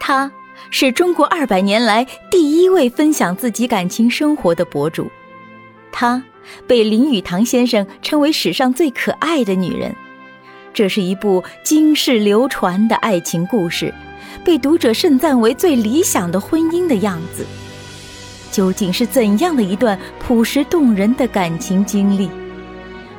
她是中国二百年来第一位分享自己感情生活的博主，她被林语堂先生称为史上最可爱的女人。这是一部经世流传的爱情故事，被读者盛赞为最理想的婚姻的样子。究竟是怎样的一段朴实动人的感情经历？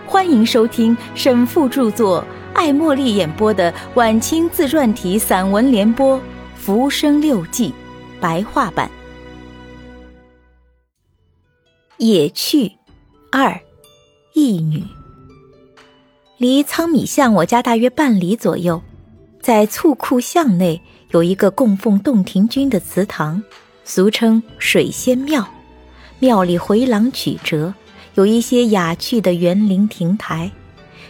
欢迎收听沈复著作、艾茉莉演播的晚清自传体散文联播《浮生六记》白话版。野趣二，一女。离仓米巷我家大约半里左右，在醋库巷内有一个供奉洞庭君的祠堂，俗称水仙庙。庙里回廊曲折，有一些雅趣的园林亭台。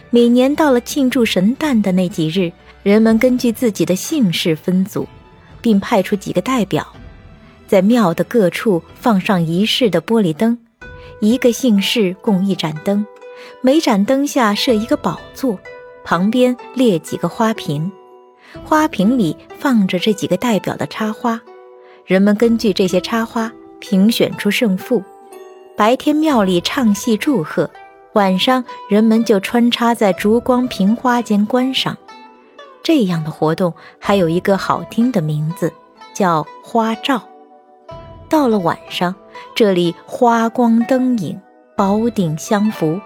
每年到了庆祝神诞的那几日，人们根据自己的姓氏分组，并派出几个代表，在庙的各处放上仪式的玻璃灯，一个姓氏供一盏灯。每盏灯下设一个宝座，旁边列几个花瓶，花瓶里放着这几个代表的插花。人们根据这些插花评选出胜负。白天庙里唱戏祝贺，晚上人们就穿插在烛光瓶花间观赏。这样的活动还有一个好听的名字，叫花照。到了晚上，这里花光灯影，宝鼎相扶。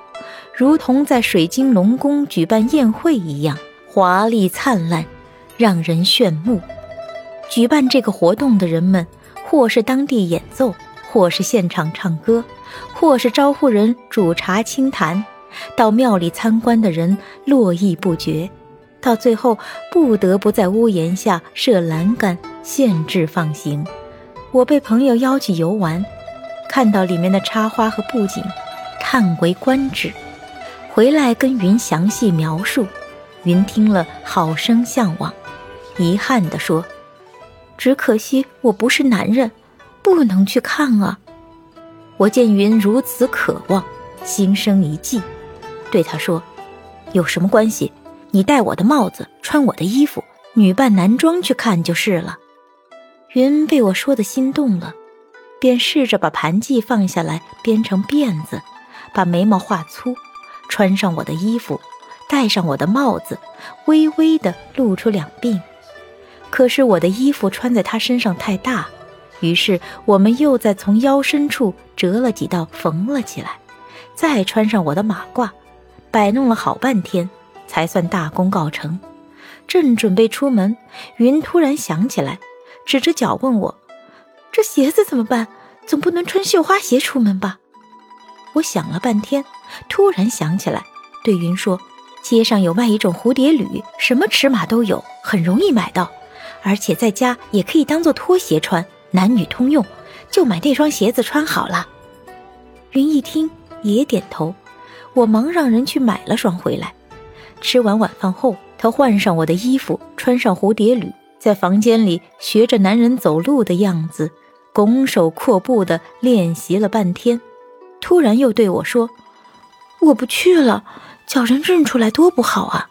如同在水晶龙宫举办宴会一样华丽灿烂，让人炫目。举办这个活动的人们，或是当地演奏，或是现场唱歌，或是招呼人煮茶清谈。到庙里参观的人络绎不绝，到最后不得不在屋檐下设栏杆，限制放行。我被朋友邀去游玩，看到里面的插花和布景，叹为观止。回来跟云详细描述，云听了好生向往，遗憾地说：“只可惜我不是男人，不能去看啊。”我见云如此渴望，心生一计，对他说：“有什么关系？你戴我的帽子，穿我的衣服，女扮男装去看就是了。”云被我说的心动了，便试着把盘髻放下来编成辫子，把眉毛画粗。穿上我的衣服，戴上我的帽子，微微的露出两鬓。可是我的衣服穿在他身上太大，于是我们又在从腰深处折了几道，缝了起来。再穿上我的马褂，摆弄了好半天，才算大功告成。正准备出门，云突然想起来，指着脚问我：“这鞋子怎么办？总不能穿绣花鞋出门吧？”我想了半天。突然想起来，对云说：“街上有卖一种蝴蝶履，什么尺码都有，很容易买到，而且在家也可以当做拖鞋穿，男女通用。就买那双鞋子穿好了。”云一听也点头，我忙让人去买了双回来。吃完晚饭后，他换上我的衣服，穿上蝴蝶履，在房间里学着男人走路的样子，拱手阔步地练习了半天。突然又对我说。我不去了，叫人认出来多不好啊！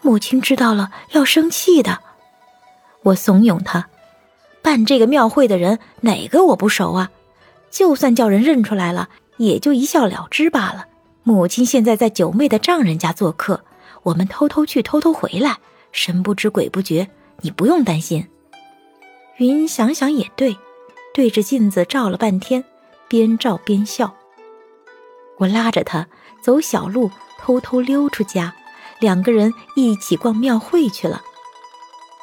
母亲知道了要生气的。我怂恿他，办这个庙会的人哪个我不熟啊？就算叫人认出来了，也就一笑了之罢了。母亲现在在九妹的丈人家做客，我们偷偷去，偷偷回来，神不知鬼不觉，你不用担心。云想想也对，对着镜子照了半天，边照边笑。我拉着他。走小路，偷偷溜出家，两个人一起逛庙会去了。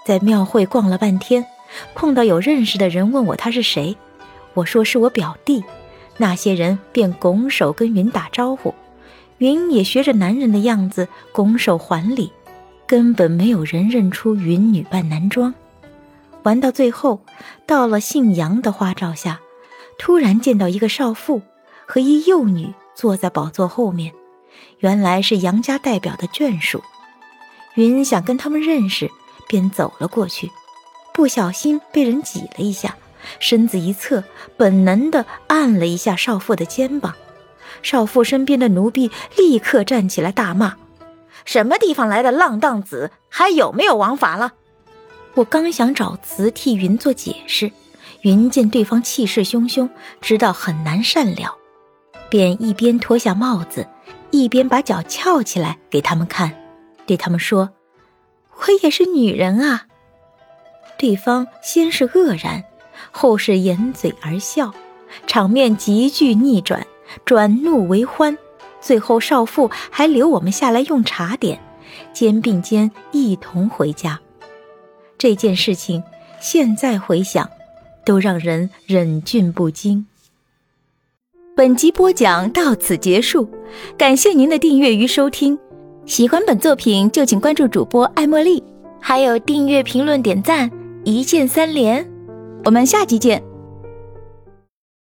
在庙会逛了半天，碰到有认识的人问我他是谁，我说是我表弟。那些人便拱手跟云打招呼，云也学着男人的样子拱手还礼，根本没有人认出云女扮男装。玩到最后，到了姓杨的花罩下，突然见到一个少妇和一幼女。坐在宝座后面，原来是杨家代表的眷属。云想跟他们认识，便走了过去，不小心被人挤了一下，身子一侧，本能的按了一下少妇的肩膀。少妇身边的奴婢立刻站起来大骂：“什么地方来的浪荡子，还有没有王法了？”我刚想找词替云做解释，云见对方气势汹汹，知道很难善了，便一边脱下帽子，一边把脚翘起来给他们看，对他们说：“我也是女人啊。”对方先是愕然，后是掩嘴而笑，场面急剧逆转，转怒为欢，最后少妇还留我们下来用茶点，肩并肩一同回家。这件事情现在回想，都让人忍俊不禁。本集播讲到此结束，感谢您的订阅与收听。喜欢本作品就请关注主播艾茉莉，还有订阅、评论、点赞，一键三连。我们下集见。